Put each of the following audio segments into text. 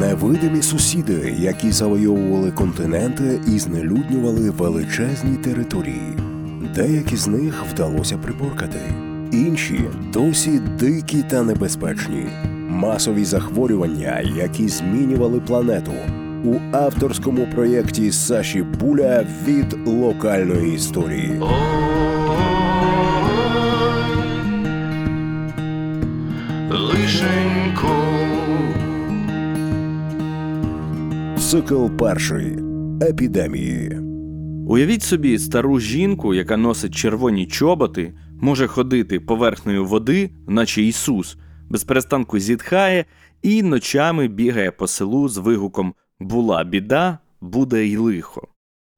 Невидимі сусіди, які завойовували континенти і знелюднювали величезні території. Деякі з них вдалося приборкати, інші досі дикі та небезпечні. Масові захворювання, які змінювали планету. У авторському проєкті Саші Буля від локальної історії. Цикл перший епідемії. Уявіть собі стару жінку, яка носить червоні чоботи, може ходити поверхнею води, наче Ісус, без перестанку зітхає і ночами бігає по селу з вигуком Була біда, буде й лихо.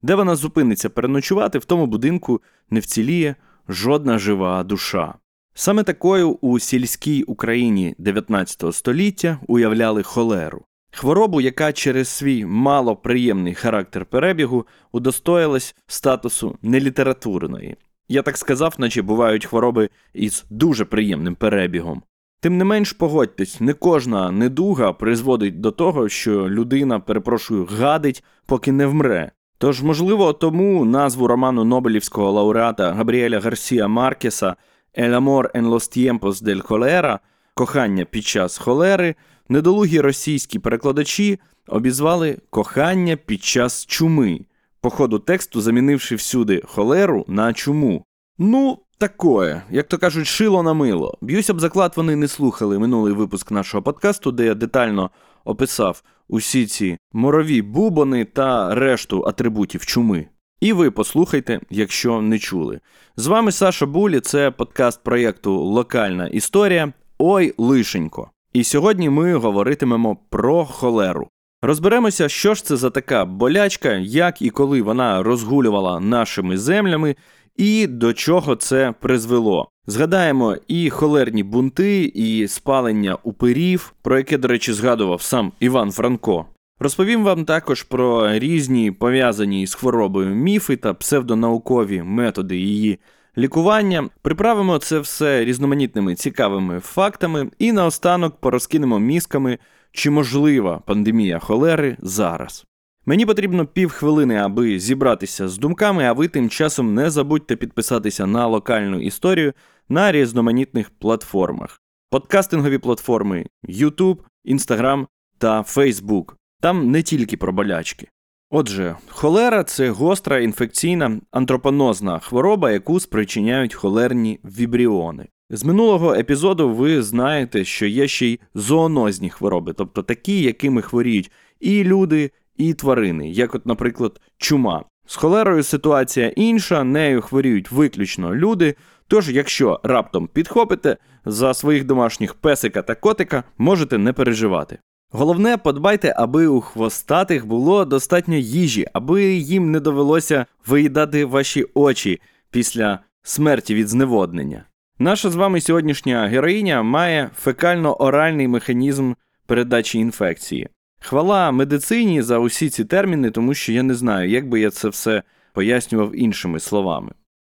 Де вона зупиниться переночувати, в тому будинку не вціліє жодна жива душа. Саме такою у сільській Україні 19 століття уявляли холеру. Хворобу, яка через свій малоприємний характер перебігу удостоїлась статусу нелітературної. Я так сказав, наче бувають хвороби із дуже приємним перебігом. Тим не менш, погодьтесь, не кожна недуга призводить до того, що людина, перепрошую, гадить, поки не вмре. Тож, можливо, тому назву роману Нобелівського лауреата Габріеля Гарсія Маркеса «El amor en los tiempos del cholera» кохання під час холери недолугі російські перекладачі обізвали кохання під час чуми, по ходу тексту замінивши всюди холеру на чуму. Ну, такое, як то кажуть, шило на мило. Б'юся б заклад, вони не слухали минулий випуск нашого подкасту, де я детально описав усі ці морові бубони та решту атрибутів чуми. І ви послухайте, якщо не чули. З вами Саша Булі, це подкаст проєкту Локальна історія. Ой, лишенько. І сьогодні ми говоритимемо про холеру. Розберемося, що ж це за така болячка, як і коли вона розгулювала нашими землями, і до чого це призвело. Згадаємо і холерні бунти, і спалення упирів, про яке, до речі, згадував сам Іван Франко. Розповім вам також про різні пов'язані з хворобою міфи та псевдонаукові методи її лікування. Приправимо це все різноманітними цікавими фактами і наостанок порозкинемо мізками, чи можлива пандемія холери зараз. Мені потрібно півхвилини, аби зібратися з думками, а ви тим часом не забудьте підписатися на локальну історію на різноманітних платформах. Подкастингові платформи YouTube, Instagram та Facebook. Там не тільки про болячки. Отже, холера це гостра інфекційна антропонозна хвороба, яку спричиняють холерні вібріони. З минулого епізоду ви знаєте, що є ще й зоонозні хвороби, тобто такі, якими хворіють і люди, і тварини, як, от, наприклад, чума. З холерою ситуація інша, нею хворіють виключно люди. Тож, якщо раптом підхопите за своїх домашніх песика та котика, можете не переживати. Головне, подбайте, аби у хвостатих було достатньо їжі, аби їм не довелося виїдати ваші очі після смерті від зневоднення. Наша з вами сьогоднішня героїня має фекально-оральний механізм передачі інфекції. Хвала медицині за усі ці терміни, тому що я не знаю, як би я це все пояснював іншими словами.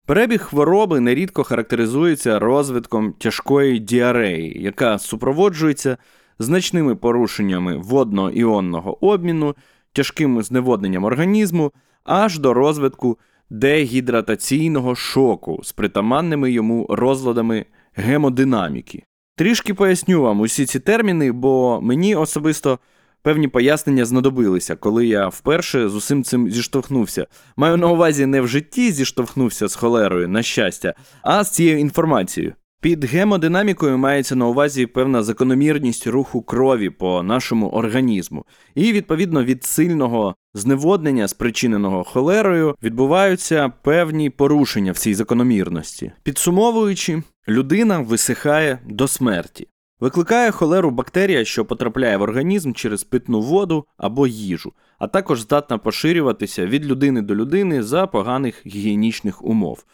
Перебіг хвороби нерідко характеризується розвитком тяжкої діареї, яка супроводжується значними порушеннями водно-іонного обміну, тяжким зневодненням організму, аж до розвитку дегідратаційного шоку з притаманними йому розладами гемодинаміки. Трішки поясню вам усі ці терміни, бо мені особисто певні пояснення знадобилися, коли я вперше з усім цим зіштовхнувся. Маю на увазі не в житті зіштовхнувся з холерою, на щастя, а з цією інформацією. Під гемодинамікою мається на увазі певна закономірність руху крові по нашому організму, і відповідно від сильного зневоднення, спричиненого холерою, відбуваються певні порушення в цій закономірності. Підсумовуючи, людина висихає до смерті. Викликає холеру бактерія, що потрапляє в організм через питну воду або їжу, а також здатна поширюватися від людини до людини за поганих гігієнічних умов.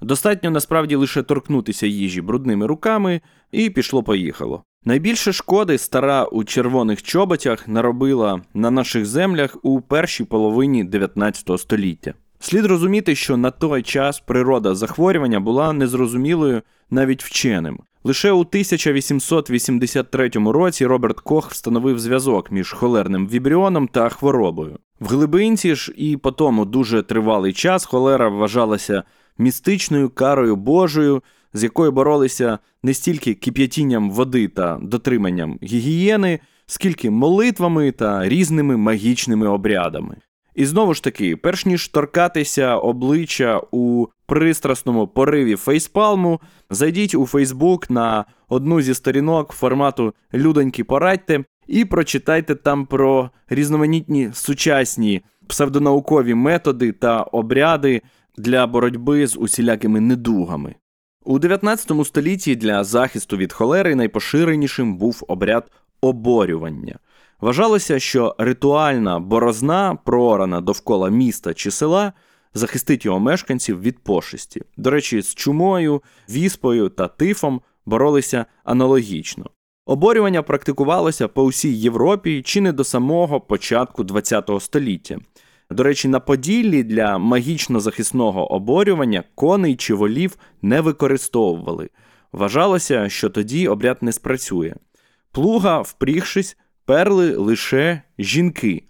Достатньо насправді лише торкнутися їжі брудними руками, і пішло-поїхало. Найбільше шкоди стара у червоних чоботях наробила на наших землях у першій половині 19 століття. Слід розуміти, що на той час природа захворювання була незрозумілою навіть вченим. Лише у 1883 році Роберт Кох встановив зв'язок між холерним вібріоном та хворобою. В глибинці ж і по тому дуже тривалий час холера вважалася містичною карою Божою, з якою боролися не стільки кип'ятінням води та дотриманням гігієни, скільки молитвами та різними магічними обрядами. І знову ж таки, перш ніж торкатися обличчя у пристрасному пориві фейспалму, зайдіть у Фейсбук на одну зі сторінок формату Людоньки порадьте і прочитайте там про різноманітні сучасні псевдонаукові методи та обряди для боротьби з усілякими недугами. У 19 столітті для захисту від холери найпоширенішим був обряд оборювання. Вважалося, що ритуальна борозна, проорана довкола міста чи села, захистить його мешканців від пошесті. До речі, з чумою, віспою та тифом боролися аналогічно. Оборювання практикувалося по всій Європі чи не до самого початку ХХ століття. До речі, на Поділлі для магічно-захисного оборювання коней чи волів не використовували. Вважалося, що тоді обряд не спрацює. Плуга, впрігшись, перли лише жінки.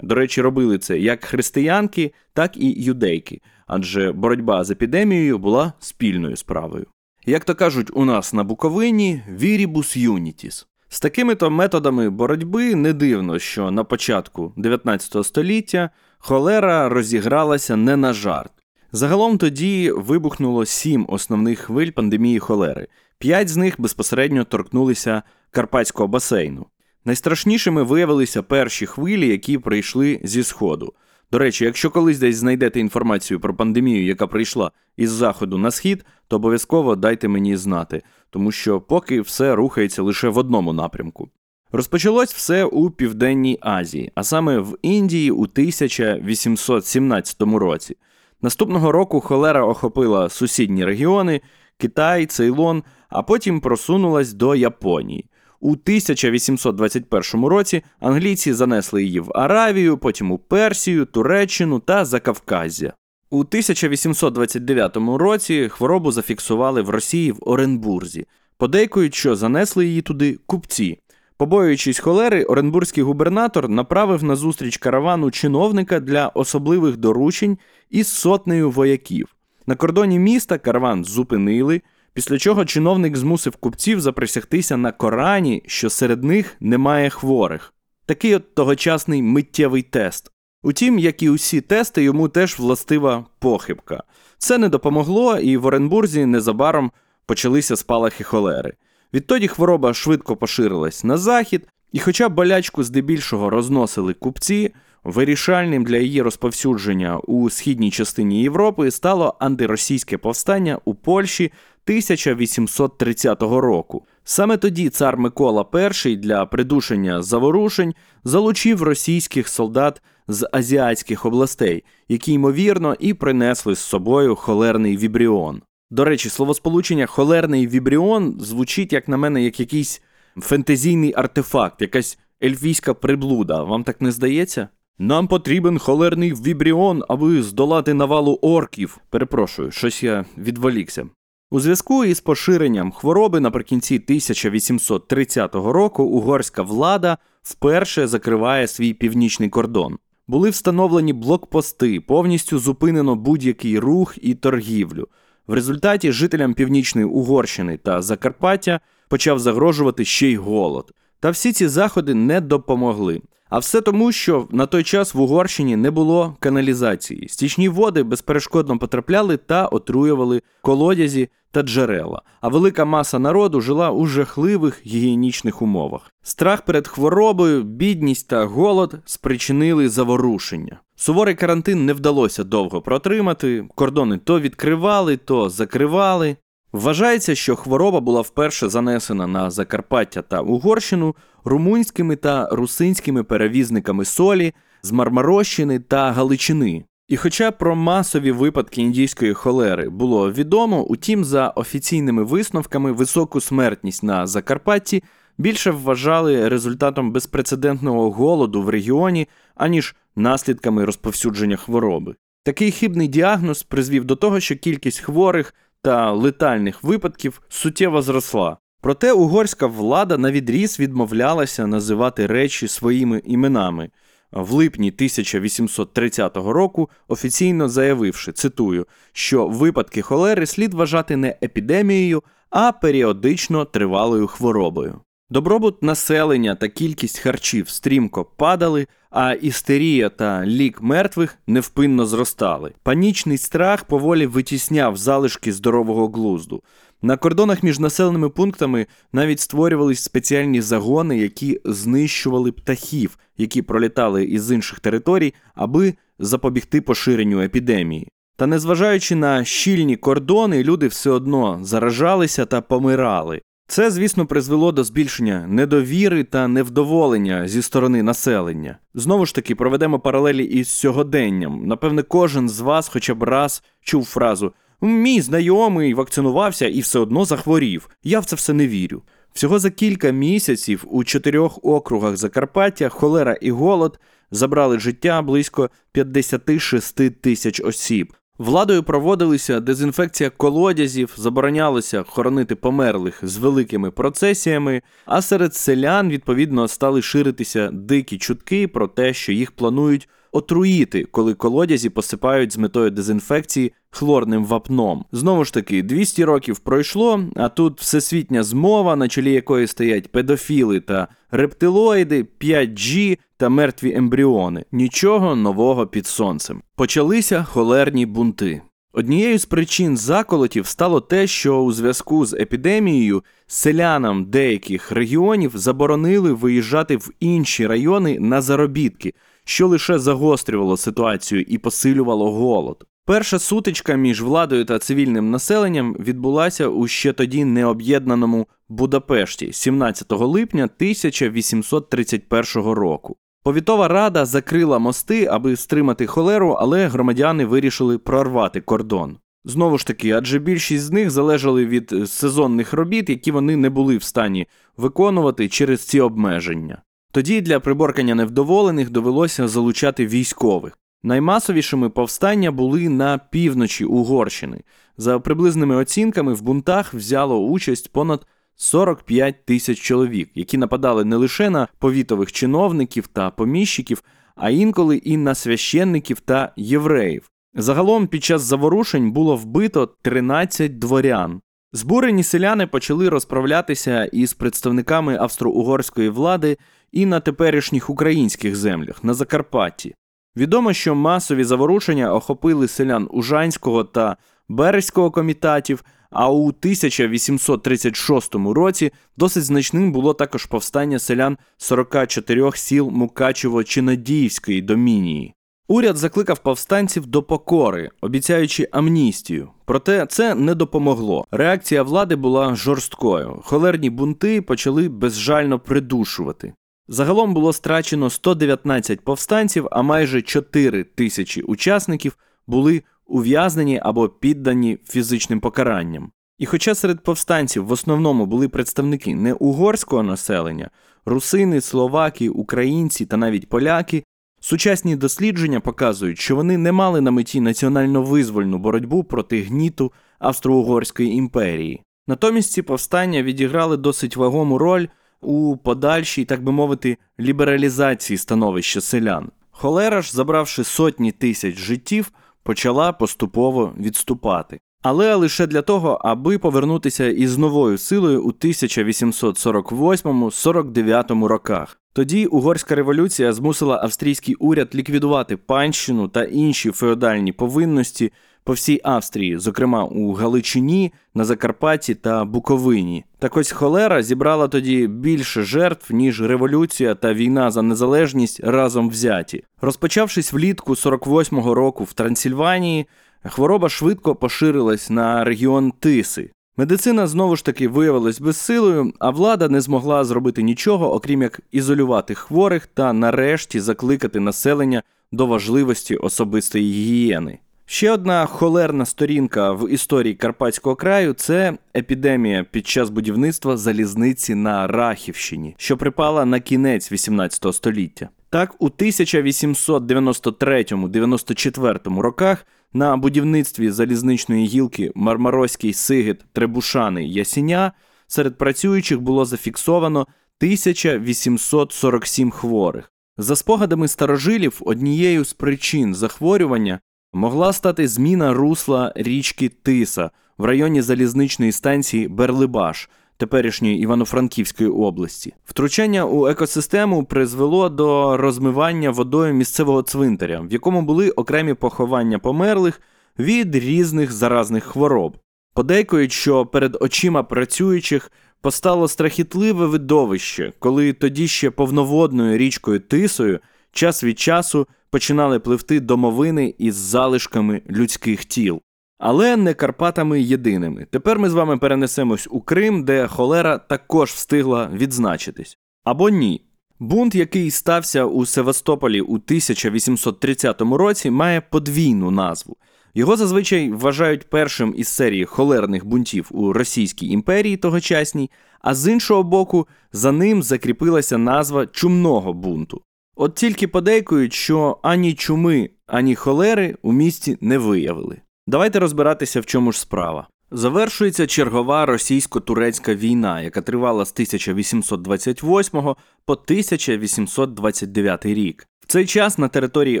До речі, робили це як християнки, так і юдейки, адже боротьба з епідемією була спільною справою. Як то кажуть у нас на Буковині, вірібус юнітіс. З такими то методами боротьби не дивно, що на початку 19 століття холера розігралася не на жарт. Загалом тоді вибухнуло сім основних хвиль пандемії холери. П'ять з них безпосередньо торкнулися Карпатського басейну. Найстрашнішими виявилися перші хвилі, які прийшли зі сходу. До речі, якщо колись десь знайдете інформацію про пандемію, яка прийшла із заходу на схід, то обов'язково дайте мені знати, тому що поки все рухається лише в одному напрямку. Розпочалось все у Південній Азії, а саме в Індії у 1817 році. Наступного року холера охопила сусідні регіони Китай, Цейлон, а потім просунулась до Японії. У 1821 році англійці занесли її в Аравію, потім у Персію, Туреччину та Закавказя. У 1829 році хворобу зафіксували в Росії в Оренбурзі. Подейкують, що занесли її туди купці. Побоюючись холери, оренбурзький губернатор направив на зустріч каравану чиновника для особливих доручень із сотнею вояків. На кордоні міста караван зупинили, після чого чиновник змусив купців заприсягтися на Корані, що серед них немає хворих. Такий от тогочасний миттєвий тест. Утім, як і усі тести, йому теж властива похибка. Це не допомогло, і в Оренбурзі незабаром почалися спалахи холери. Відтоді хвороба швидко поширилась на захід, і хоча болячку здебільшого розносили купці, вирішальним для її розповсюдження у східній частині Європи стало антиросійське повстання у Польщі 1830 року. Саме тоді цар Микола І для придушення заворушень залучив російських солдат з азіатських областей, які ймовірно і принесли з собою холерний вібріон. До речі, словосполучення холерний вібріон звучить, як на мене, як якийсь фентезійний артефакт, якась ельфійська приблуда. Вам так не здається? Нам потрібен холерний вібріон, аби здолати навалу орків. Перепрошую, щось я відволікся. У зв'язку із поширенням хвороби наприкінці 1830 року угорська влада вперше закриває свій північний кордон. Були встановлені блокпости, повністю зупинено будь-який рух і торгівлю. В результаті жителям Північної Угорщини та Закарпаття почав загрожувати ще й голод. Та всі ці заходи не допомогли. А все тому, що на той час в Угорщині не було каналізації. Стічні води безперешкодно потрапляли та отруювали колодязі та джерела. А велика маса народу жила у жахливих гігієнічних умовах. Страх перед хворобою, бідність та голод спричинили заворушення. Суворий карантин не вдалося довго протримати, кордони то відкривали, то закривали. Вважається, що хвороба була вперше занесена на Закарпаття та Угорщину румунськими та русинськими перевізниками солі з Мармарощини та Галичини. І хоча про масові випадки індійської холери було відомо, утім, за офіційними висновками, високу смертність на Закарпатті більше вважали результатом безпрецедентного голоду в регіоні, аніж наслідками розповсюдження хвороби. Такий хибний діагноз призвів до того, що кількість хворих та летальних випадків суттєво зросла. Проте угорська влада на відріз відмовлялася називати речі своїми іменами. В липні 1830 року офіційно заявивши, цитую, що випадки холери слід вважати не епідемією, а періодично тривалою хворобою. Добробут населення та кількість харчів стрімко падали, а істерія та лік мертвих невпинно зростали. Панічний страх поволі витісняв залишки здорового глузду. На кордонах між населеними пунктами навіть створювались спеціальні загони, які знищували птахів, які пролітали із інших територій, аби запобігти поширенню епідемії. Та незважаючи на щільні кордони, люди все одно заражалися та помирали. Це, звісно, призвело до збільшення недовіри та невдоволення зі сторони населення. Знову ж таки, проведемо паралелі із сьогоденням. Напевне, кожен з вас хоча б раз чув фразу Мій знайомий вакцинувався і все одно захворів. Я в це все не вірю. Всього за кілька місяців у чотирьох округах Закарпаття холера і голод забрали життя близько 56 тисяч осіб. Владою проводилися дезінфекція колодязів, заборонялося хоронити померлих з великими процесіями, а серед селян відповідно стали ширитися дикі чутки про те, що їх планують отруїти, коли колодязі посипають з метою дезінфекції хлорним вапном. Знову ж таки, 200 років пройшло, а тут всесвітня змова, на чолі якої стоять педофіли та рептилоїди, 5G та мертві ембріони. Нічого нового під сонцем. Почалися холерні бунти. Однією з причин заколотів стало те, що у зв'язку з епідемією селянам деяких регіонів заборонили виїжджати в інші райони на заробітки, що лише загострювало ситуацію і посилювало голод. Перша сутичка між владою та цивільним населенням відбулася у ще тоді необ'єднаному Будапешті 17 липня 1831 року. Повітова рада закрила мости, аби стримати холеру, але громадяни вирішили прорвати кордон. Знову ж таки, адже більшість з них залежали від сезонних робіт, які вони не були в стані виконувати через ці обмеження. Тоді для приборкання невдоволених довелося залучати військових. Наймасовішими повстання були на півночі Угорщини. За приблизними оцінками, в бунтах взяло участь понад 45 тисяч чоловік, які нападали не лише на повітових чиновників та поміщиків, а інколи і на священників та євреїв. Загалом під час заворушень було вбито 13 дворян. Збурені селяни почали розправлятися із представниками австро-угорської влади і на теперішніх українських землях на Закарпатті. Відомо, що масові заворушення охопили селян Ужанського та Березького комітатів, а у 1836 році досить значним було також повстання селян 44 сіл Мукачево-Чинадіївської домінії. Уряд закликав повстанців до покори, обіцяючи амністію. Проте це не допомогло. Реакція влади була жорсткою. Холерні бунти почали безжально придушувати. Загалом було страчено 119 повстанців, а майже 4 тисячі учасників були ув'язнені або піддані фізичним покаранням. І хоча серед повстанців в основному були представники не угорського населення, русини, словаки, українці та навіть поляки, сучасні дослідження показують, що вони не мали на меті національно-визвольну боротьбу проти гніту Австро-Угорської імперії. Натомість ці повстання відіграли досить вагому роль у подальшій, так би мовити, лібералізації становища селян. Холера ж, забравши сотні тисяч життів, почала поступово відступати. Але лише для того, аби повернутися із новою силою у 1848-49 роках. Тоді угорська революція змусила австрійський уряд ліквідувати панщину та інші феодальні повинності по всій Австрії, зокрема у Галичині, на Закарпатті та Буковині. Так ось холера зібрала тоді більше жертв, ніж революція та війна за незалежність разом взяті. Розпочавшись влітку 48-го року в Трансильванії, хвороба швидко поширилась на регіон Тиси. Медицина знову ж таки виявилась безсилою, а влада не змогла зробити нічого, окрім як ізолювати хворих та нарешті закликати населення до важливості особистої гігієни. Ще одна холерна сторінка в історії Карпатського краю це епідемія під час будівництва залізниці на Рахівщині, що припала на кінець 18 століття. Так, у 1893-94 роках на будівництві залізничної гілки Мармароський Сигит, Требушани, Ясіня серед працюючих було зафіксовано 1847 хворих. За спогадами старожилів, однією з причин захворювання могла стати зміна русла річки Тиса в районі залізничної станції Берлибаш теперішньої Івано-Франківської області. Втручання у екосистему призвело до розмивання водою місцевого цвинтаря, в якому були окремі поховання померлих від різних заразних хвороб. Подейкують, що перед очима працюючих постало страхітливе видовище, коли тоді ще повноводною річкою Тисою час від часу починали пливти домовини із залишками людських тіл. Але не Карпатами єдиними. Тепер ми з вами перенесемось у Крим, де холера також встигла відзначитись. Або ні. Бунт, який стався у Севастополі у 1830 році, має подвійну назву. Його зазвичай вважають першим із серії холерних бунтів у Російській імперії тогочасній, а з іншого боку, за ним закріпилася назва чумного бунту. От тільки подейкують, що ані чуми, ані холери у місті не виявили. Давайте розбиратися, в чому ж справа. Завершується чергова російсько-турецька війна, яка тривала з 1828 по 1829 рік. В цей час на території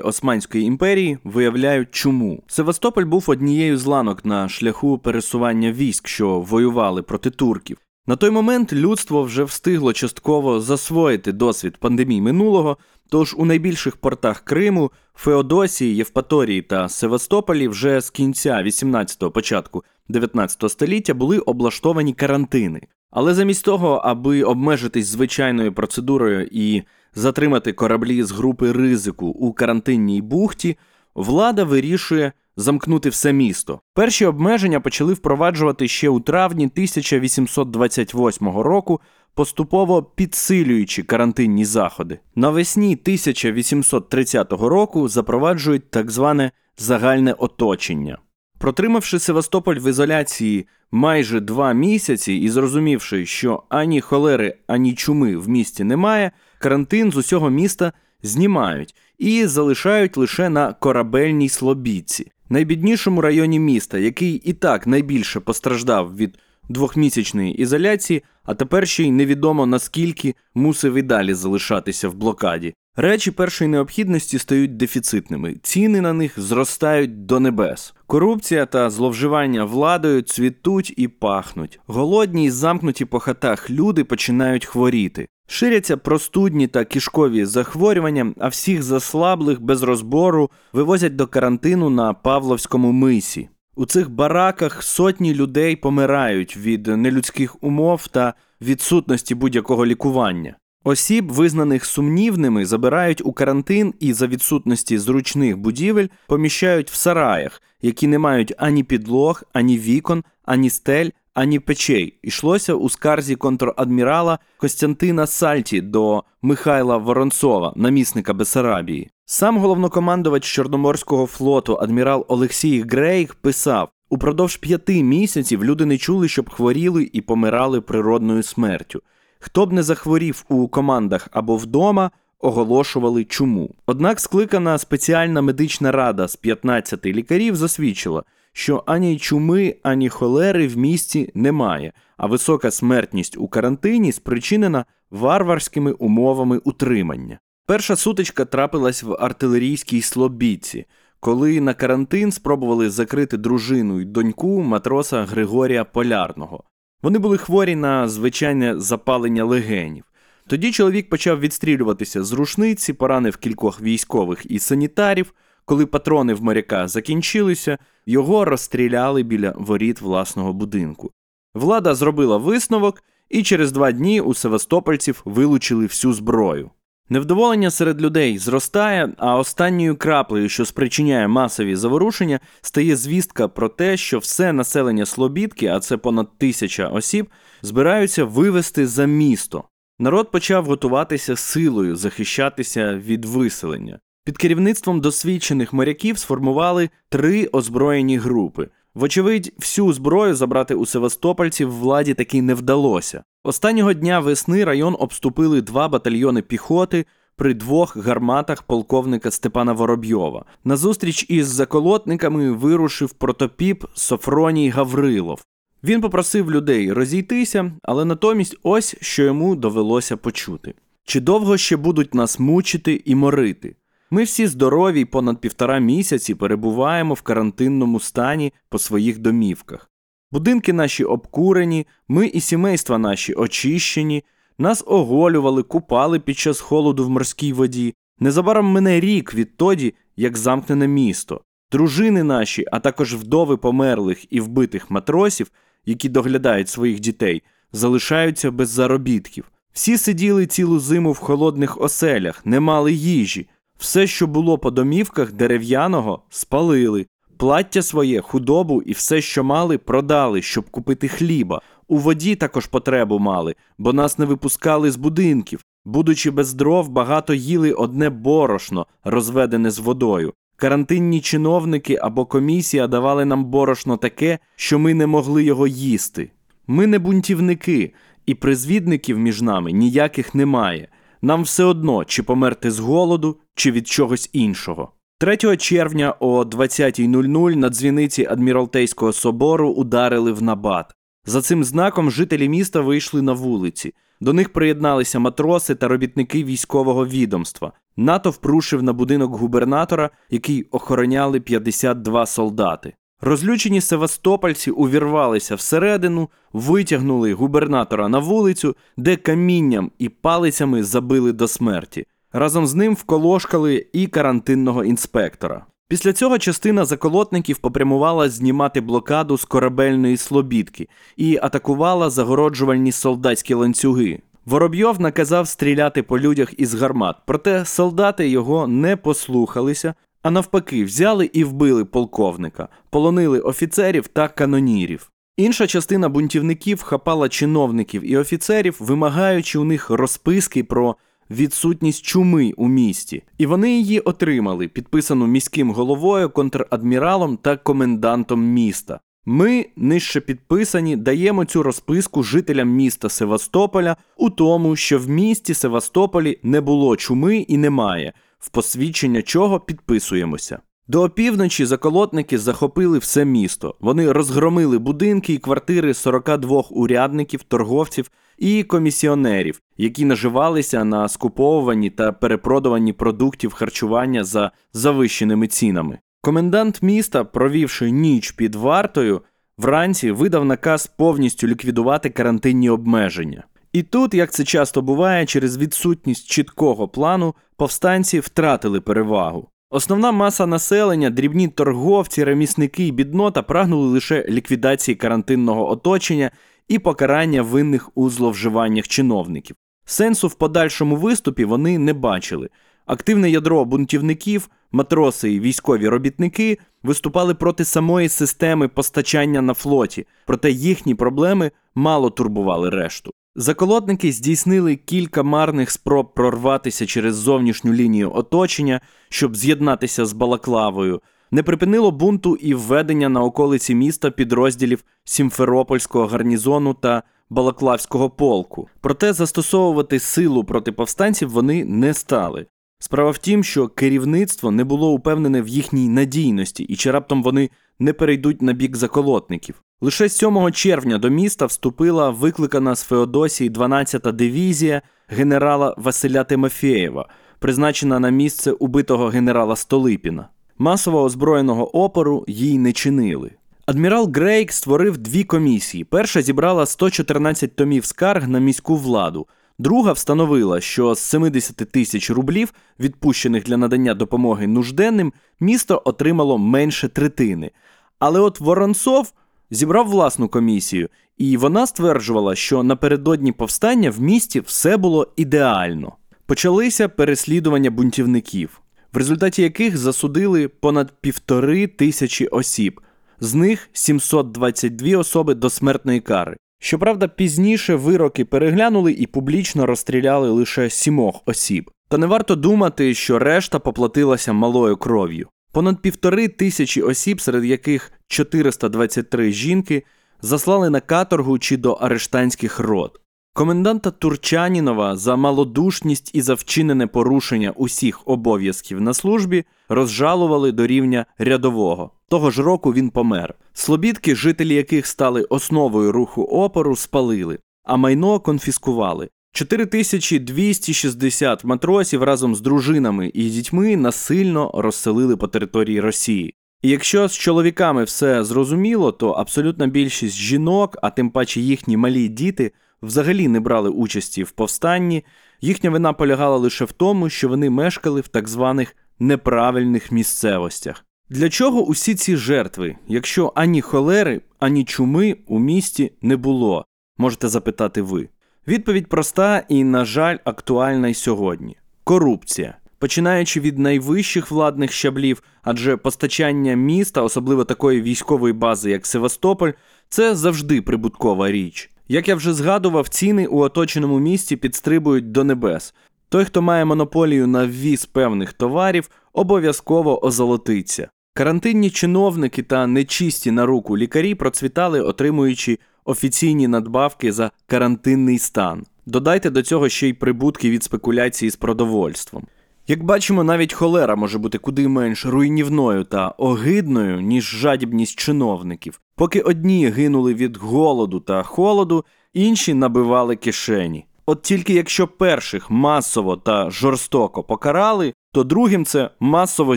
Османської імперії виявляють чуму. Севастополь був однією з ланок на шляху пересування військ, що воювали проти турків. На той момент людство вже встигло частково засвоїти досвід пандемій минулого, тож у найбільших портах Криму, Феодосії, Євпаторії та Севастополі вже з кінця 18-го початку 19 століття були облаштовані карантини. Але замість того, аби обмежитись звичайною процедурою і затримати кораблі з групи ризику у карантинній бухті, влада вирішує замкнути все місто. Перші обмеження почали впроваджувати ще у травні 1828 року, поступово підсилюючи карантинні заходи. Навесні 1830 року запроваджують так зване загальне оточення. Протримавши Севастополь в ізоляції майже два місяці і зрозумівши, що ані холери, ані чуми в місті немає, карантин з усього міста знімають і залишають лише на корабельній слобідці, найбіднішому районі міста, який і так найбільше постраждав від двохмісячної ізоляції, а тепер ще й невідомо наскільки мусив і далі залишатися в блокаді. Речі першої необхідності стають дефіцитними, ціни на них зростають до небес. Корупція та зловживання владою цвітуть і пахнуть. Голодні й замкнуті по хатах люди починають хворіти. Ширяться простудні та кишкові захворювання, а всіх заслаблих без розбору вивозять до карантину на Павловському мисі. У цих бараках сотні людей помирають від нелюдських умов та відсутності будь-якого лікування. Осіб, визнаних сумнівними, забирають у карантин і за відсутності зручних будівель поміщають в сараях, які не мають ані підлог, ані вікон, ані стель, ані печей. Ішлося у скарзі контрадмірала Костянтина Сальті до Михайла Воронцова, намісника Бесарабії. Сам головнокомандувач Чорноморського флоту адмірал Олексій Грейг писав: упродовж п'яти місяців люди не чули, щоб хворіли і помирали природною смертю. Хто б не захворів у командах або вдома, оголошували чуму. Однак скликана спеціальна медична рада з 15 лікарів засвідчила, що ані чуми, ані холери в місті немає, а висока смертність у карантині спричинена варварськими умовами утримання. Перша сутичка трапилась в артилерійській слобідці, коли на карантин спробували закрити дружину й доньку матроса Григорія Полярного. Вони були хворі на звичайне запалення легенів. Тоді чоловік почав відстрілюватися з рушниці, поранив кількох військових і санітарів. Коли патрони в моряка закінчилися, його розстріляли біля воріт власного будинку. Влада зробила висновок, і через два дні у Севастопольців вилучили всю зброю. Невдоволення серед людей зростає, а останньою краплею, що спричиняє масові заворушення, стає звістка про те, що все населення Слобідки, а це понад тисяча осіб, збираються вивести за місто. Народ почав готуватися силою захищатися від виселення. Під керівництвом досвідчених моряків сформували три озброєні групи. Вочевидь, всю зброю забрати у Севастопольців владі таки не вдалося. Останнього дня весни район обступили два батальйони піхоти, при двох гарматах полковника Степана Воробйова. На зустріч із заколотниками вирушив протопіп Софроній Гаврилов. Він попросив людей розійтися, але натомість ось що йому довелося почути: чи довго ще будуть нас мучити і морити? Ми всі здорові й понад півтора місяці перебуваємо в карантинному стані по своїх домівках. Будинки наші обкурені, ми і сімейства наші очищені, нас оголювали, купали під час холоду в морській воді. Незабаром мине рік відтоді, як замкнене місто. Дружини наші, а також вдови померлих і вбитих матросів, які доглядають своїх дітей, залишаються без заробітків. Всі сиділи цілу зиму в холодних оселях, не мали їжі. Все, що було по домівках дерев'яного, спалили. Плаття своє, худобу і все, що мали, продали, щоб купити хліба. У воді також потребу мали, бо нас не випускали з будинків. Будучи без дров, багато їли одне борошно, розведене з водою. Карантинні чиновники або комісія давали нам борошно таке, що ми не могли його їсти. Ми не бунтівники, і призвідників між нами ніяких немає. Нам все одно, чи померти з голоду, чи від чогось іншого. 3 червня о 20.00 на дзвіниці Адміралтейського собору ударили в набат. За цим знаком жителі міста вийшли на вулиці. До них приєдналися матроси та робітники військового відомства. НАТО впрушив на будинок губернатора, який охороняли 52 солдати. Розлючені севастопольці увірвалися всередину, витягнули губернатора на вулицю, де камінням і палицями забили до смерті. Разом з ним вколошкали і карантинного інспектора. Після цього частина заколотників попрямувала знімати блокаду з корабельної слобідки і атакувала загороджувальні солдатські ланцюги. Воробйов наказав стріляти по людях із гармат, проте солдати його не послухалися, а навпаки, взяли і вбили полковника, полонили офіцерів та канонірів. Інша частина бунтівників хапала чиновників і офіцерів, вимагаючи у них розписки про відсутність чуми у місті, і вони її отримали, підписану міським головою, контрадміралом та комендантом міста. Ми, нижче підписані, даємо цю розписку жителям міста Севастополя у тому, що в місті Севастополі не було чуми і немає, в посвідчення чого підписуємося. До опівночі заколотники захопили все місто. Вони розгромили будинки і квартири 42 урядників, торговців і комісіонерів, які наживалися на скуповуванні та перепродуванні продуктів харчування за завищеними цінами. Комендант міста, провівши ніч під вартою, вранці видав наказ повністю ліквідувати карантинні обмеження. І тут, як це часто буває, через відсутність чіткого плану повстанці втратили перевагу. Основна маса населення, дрібні торговці, ремісники і біднота прагнули лише ліквідації карантинного оточення і покарання винних у зловживаннях чиновників. Сенсу в подальшому виступі вони не бачили. Активне ядро бунтівників, матроси і військові робітники виступали проти самої системи постачання на флоті, проте їхні проблеми мало турбували решту. Заколотники здійснили кілька марних спроб прорватися через зовнішню лінію оточення, щоб з'єднатися з Балаклавою. Не припинило бунту і введення на околиці міста підрозділів Сімферопольського гарнізону та Балаклавського полку. Проте застосовувати силу проти повстанців вони не стали. Справа в тім, що керівництво не було упевнене в їхній надійності, і чи раптом вони не перейдуть на бік заколотників. Лише 7 червня до міста вступила викликана з Феодосії 12-та дивізія генерала Василя Тимофєєва, призначена на місце убитого генерала Столипіна. Масово озброєного опору їй не чинили. Адмірал Грейк створив дві комісії. Перша зібрала 114 томів скарг на міську владу. Друга встановила, що з 70 тисяч рублів, відпущених для надання допомоги нужденним, місто отримало менше третини. Але от Воронцов зібрав власну комісію, і вона стверджувала, що напередодні повстання в місті все було ідеально. Почалися переслідування бунтівників, в результаті яких засудили понад півтори тисячі осіб, з них 722 особи до смертної кари. Щоправда, пізніше вироки переглянули і публічно розстріляли лише сімох осіб. Та не варто думати, що решта поплатилася малою кров'ю. Понад півтори тисячі осіб, серед яких 423 жінки, заслали на каторгу чи до арештанських рот. Коменданта Турчанінова за малодушність і за вчинене порушення усіх обов'язків на службі розжалували до рівня рядового. Того ж року він помер. Слобідки, жителі яких стали основою руху опору, спалили, а майно конфіскували. 4260 матросів разом з дружинами і дітьми насильно розселили по території Росії. І якщо з чоловіками все зрозуміло, то абсолютна більшість жінок, а тим паче їхні малі діти, взагалі не брали участі в повстанні. Їхня вина полягала лише в тому, що вони мешкали в так званих неправильних місцевостях. Для чого усі ці жертви, якщо ані холери, ані чуми у місті не було? Можете запитати ви. Відповідь проста і, на жаль, актуальна й сьогодні: корупція. Починаючи від найвищих владних щаблів, адже постачання міста, особливо такої військової бази, як Севастополь, це завжди прибуткова річ. Як я вже згадував, ціни у оточеному місті підстрибують до небес. Той, хто має монополію на ввіз певних товарів, обов'язково озолотиться. Карантинні чиновники та нечисті на руку лікарі процвітали, отримуючи офіційні надбавки за карантинний стан. Додайте до цього ще й прибутки від спекуляції з продовольством. Як бачимо, навіть холера може бути куди менш руйнівною та огидною, ніж жадібність чиновників. Поки одні гинули від голоду та холоду, інші набивали кишені. От тільки якщо перших масово та жорстоко покарали, то другим це масово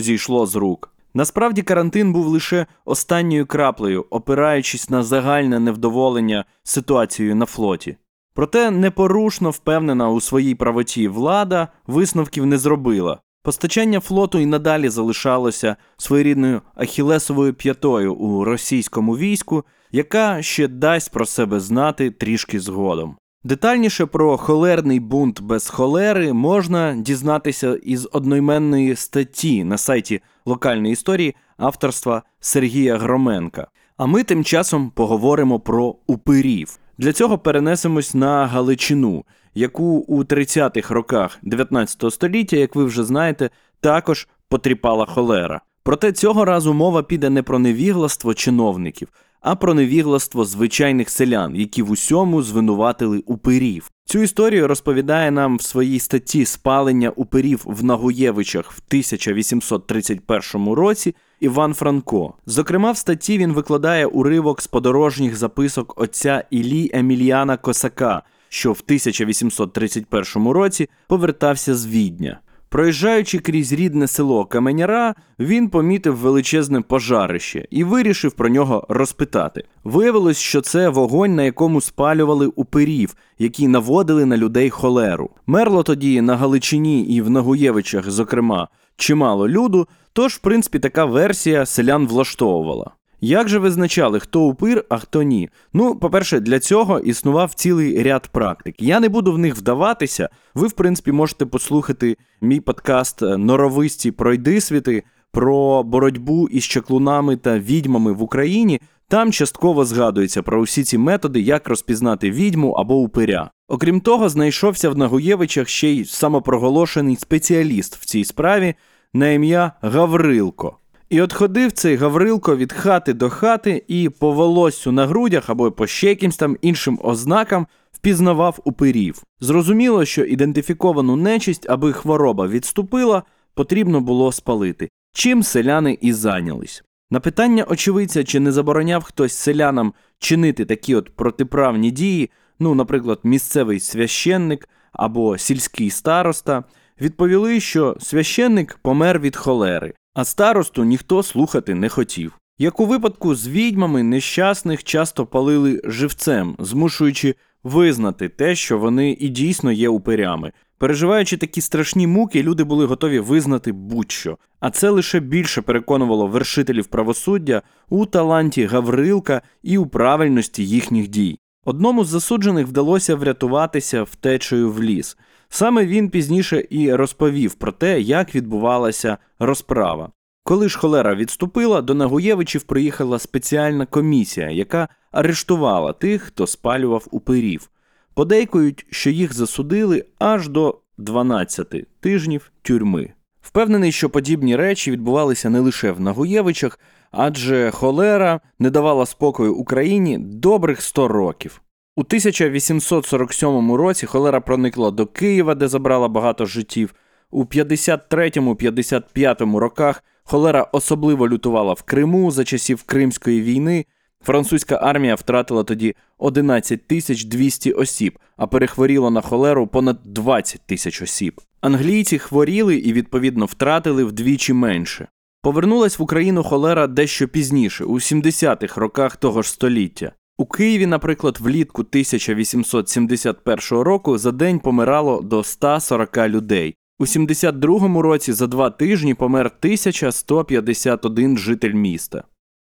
зійшло з рук. Насправді карантин був лише останньою краплею, опираючись на загальне невдоволення ситуацією на флоті. Проте непорушно впевнена у своїй правоті влада висновків не зробила. Постачання флоту і надалі залишалося своєрідною ахілесовою п'ятою у російському війську, яка ще дасть про себе знати трішки згодом. Детальніше про холерний бунт без холери можна дізнатися із одноіменної статті на сайті локальної історії авторства Сергія Громенка. А ми тим часом поговоримо про упирів. Для цього перенесемось на Галичину, яку у 30-х роках 19 століття, як ви вже знаєте, також потріпала холера. Проте цього разу мова піде не про невігластво чиновників, а про невігластво звичайних селян, які в усьому звинуватили упирів. Цю історію розповідає нам в своїй статті Спалення упирів в Нагуєвичах в 1831 році Іван Франко. Зокрема, в статті він викладає уривок з подорожніх записок отця Іллі Еміліана Косака, що в 1831 році повертався з Відня. Проїжджаючи крізь рідне село Каменяра, він помітив величезне пожарище і вирішив про нього розпитати. Виявилось, що це вогонь, на якому спалювали упирів, які наводили на людей холеру. Мерло тоді на Галичині і в Нагуєвичах, зокрема, чимало люду, тож, в принципі, така версія селян влаштовувала. Як же визначали, хто упир, а хто ні? Ну, по-перше, для цього існував цілий ряд практик. Я не буду в них вдаватися. Ви, в принципі, можете послухати мій подкаст Норовисті пройдисвіти про боротьбу із чаклунами та відьмами в Україні. Там частково згадується про усі ці методи, як розпізнати відьму або упиря. Окрім того, знайшовся в Нагуєвичах ще й самопроголошений спеціаліст в цій справі на ім'я Гаврилко. І от ходив цей Гаврилко від хати до хати і по волоссю на грудях або по ще якимсь там іншим ознакам впізнавав упирів. Зрозуміло, що ідентифіковану нечисть, аби хвороба відступила, потрібно було спалити. Чим селяни і зайнялись. На питання очевидця, чи не забороняв хтось селянам чинити такі от протиправні дії, ну, наприклад, місцевий священник або сільський староста, відповіли, що священник помер від холери, а старосту ніхто слухати не хотів. Як у випадку з відьмами, нещасних часто палили живцем, змушуючи визнати те, що вони і дійсно є упирями. Переживаючи такі страшні муки, люди були готові визнати будь-що. А це лише більше переконувало вершителів правосуддя у таланті Гаврилка і у правильності їхніх дій. Одному з засуджених вдалося врятуватися втечею в ліс. Саме він пізніше і розповів про те, як відбувалася розправа. Коли ж холера відступила, до Нагуєвичів приїхала спеціальна комісія, яка арештувала тих, хто спалював упирів. Подейкують, що їх засудили аж до 12 тижнів тюрми. Впевнений, що подібні речі відбувалися не лише в Нагуєвичах, адже холера не давала спокою Україні добрих 100 років. У 1847 році холера проникла до Києва, де забрала багато життів. У 53-55 роках холера особливо лютувала в Криму за часів Кримської війни. Французька армія втратила тоді 11 тисяч 200 осіб, а перехворіло на холеру понад 20 тисяч осіб. Англійці хворіли і, відповідно, втратили вдвічі менше. Повернулась в Україну холера дещо пізніше, у 70-х роках того ж століття. У Києві, наприклад, влітку 1871 року за день помирало до 140 людей. У 72-му році за два тижні помер 1151 житель міста.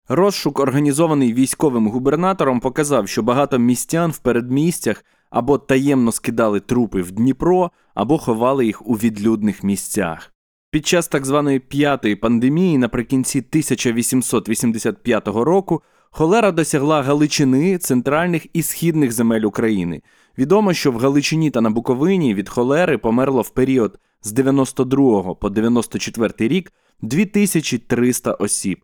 Розшук, організований військовим губернатором, показав, що багато містян в передмістях або таємно скидали трупи в Дніпро, або ховали їх у відлюдних місцях. Під час так званої п'ятої пандемії наприкінці 1885 року холера досягла Галичини, центральних і східних земель України. Відомо, що в Галичині та на Буковині від холери померло в період з 92 по 94 рік 2300 осіб.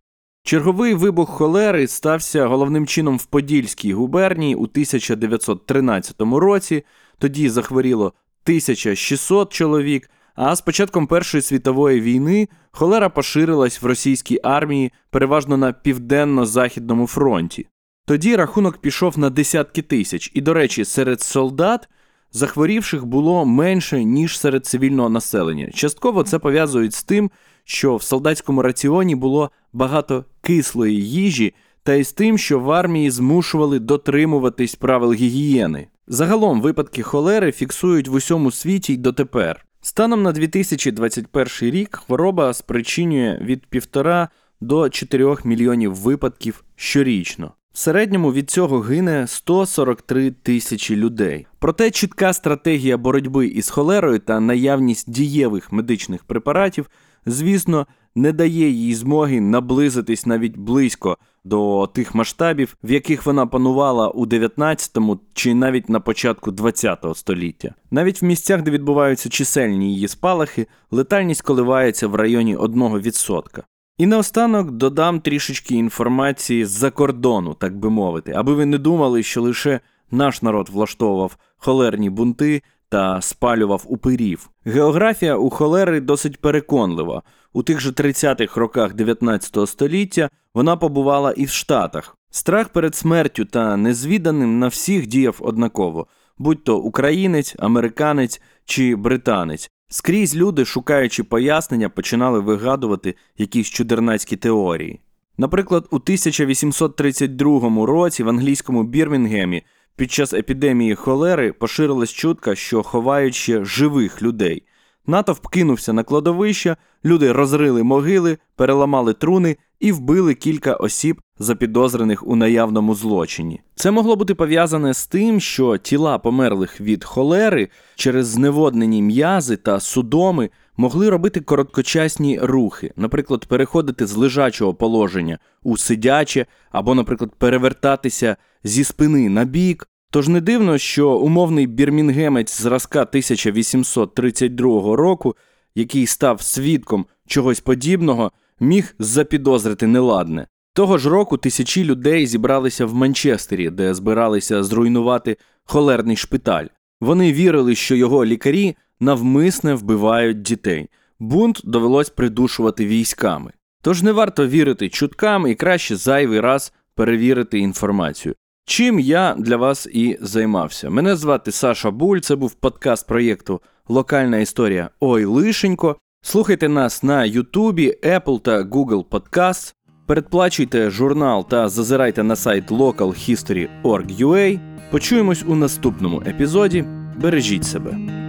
Черговий вибух холери стався головним чином в Подільській губернії у 1913 році. Тоді захворіло 1600 чоловік. А з початком Першої світової війни холера поширилась в російській армії переважно на південно-західному фронті. Тоді рахунок пішов на десятки тисяч, і, до речі, серед солдат захворівших було менше, ніж серед цивільного населення. Частково це пов'язують з тим, що в солдатському раціоні було багато кислої їжі, та й з тим, що в армії змушували дотримуватись правил гігієни. Загалом випадки холери фіксують в усьому світі й дотепер. Станом на 2021 рік хвороба спричинює від 1,5 до 4 мільйонів випадків щорічно. В середньому від цього гине 143 тисячі людей. Проте чітка стратегія боротьби із холерою та наявність дієвих медичних препаратів, звісно, не дає їй змоги наблизитись навіть близько до тих масштабів, в яких вона панувала у 19-му чи навіть на початку 20-го століття. Навіть в місцях, де відбуваються чисельні її спалахи, летальність коливається в районі 1%. І наостанок додам трішечки інформації з-за кордону, так би мовити, аби ви не думали, що лише наш народ влаштовував холерні бунти та спалював упирів. Географія у холери досить переконлива. У тих же 30-х роках 19 століття вона побувала і в Штатах. Страх перед смертю та незвіданим на всіх діяв однаково, будь то українець, американець чи британець. Скрізь люди, шукаючи пояснення, починали вигадувати якісь чудернацькі теорії. Наприклад, у 1832 році в англійському Бірмінгемі під час епідемії холери поширилась чутка, що ховають ще живих людей. Натовп кинувся на кладовище, люди розрили могили, переламали труни і вбили кілька осіб, запідозрених у наявному злочині. Це могло бути пов'язане з тим, що тіла померлих від холери через зневоднені м'язи та судоми могли робити короткочасні рухи, наприклад, переходити з лежачого положення у сидяче, або, наприклад, перевертатися зі спини на бік. Тож не дивно, що умовний бірмінгемець зразка 1832 року, який став свідком чогось подібного, міг запідозрити неладне. Того ж року тисячі людей зібралися в Манчестері, де збиралися зруйнувати холерний шпиталь. Вони вірили, що його лікарі навмисне вбивають дітей. Бунт довелось придушувати військами. Тож не варто вірити чуткам і краще зайвий раз перевірити інформацію. Чим я для вас і займався. Мене звати Саша Буль, це був подкаст проєкту Локальна історія Ой Лишенько. Слухайте нас на Ютубі, Apple та Google Podcasts. Передплачуйте журнал та зазирайте на сайт localhistory.org.ua. Почуємось у наступному епізоді. Бережіть себе.